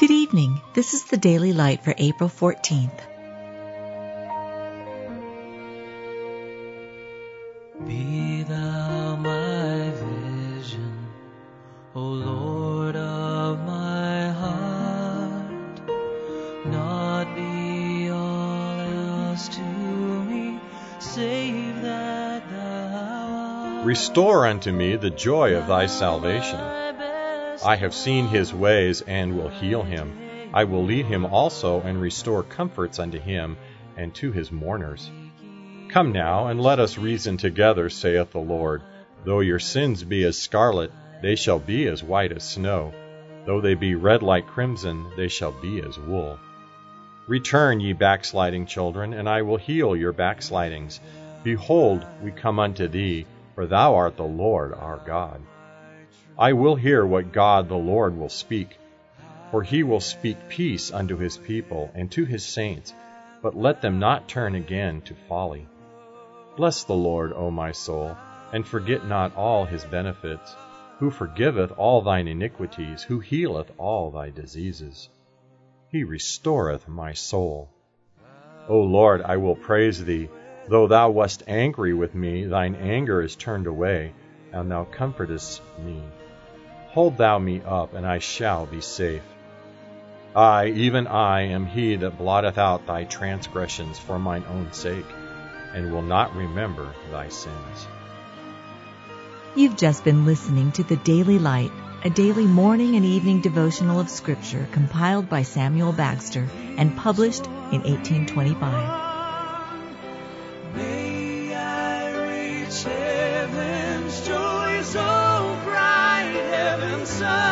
Good evening. This is the Daily Light for April 14th. Be thou my vision, O Lord of my heart, not be all else to me, save that thou art. Restore unto me the joy of thy salvation. I have seen his ways and will heal him. I will lead him also and restore comforts unto him and to his mourners. Come now, and let us reason together, saith the Lord. Though your sins be as scarlet, they shall be as white as snow. Though they be red like crimson, they shall be as wool. Return, ye backsliding children, and I will heal your backslidings. Behold, we come unto thee, for thou art the Lord our God. I will hear what God the Lord will speak. For he will speak peace unto his people and to his saints, but let them not turn again to folly. Bless the Lord, O my soul, and forget not all his benefits, who forgiveth all thine iniquities, who healeth all thy diseases. He restoreth my soul. O Lord, I will praise thee. Though thou wast angry with me, thine anger is turned away, and thou comfortest me. Hold thou me up, and I shall be safe. I, even I, am he that blotteth out thy transgressions for mine own sake, and will not remember thy sins. You've just been listening to the Daily Light, a daily morning and evening devotional of Scripture compiled by Samuel Bagster and published in 1825. May I reach heaven's joy so bright, heaven's sun.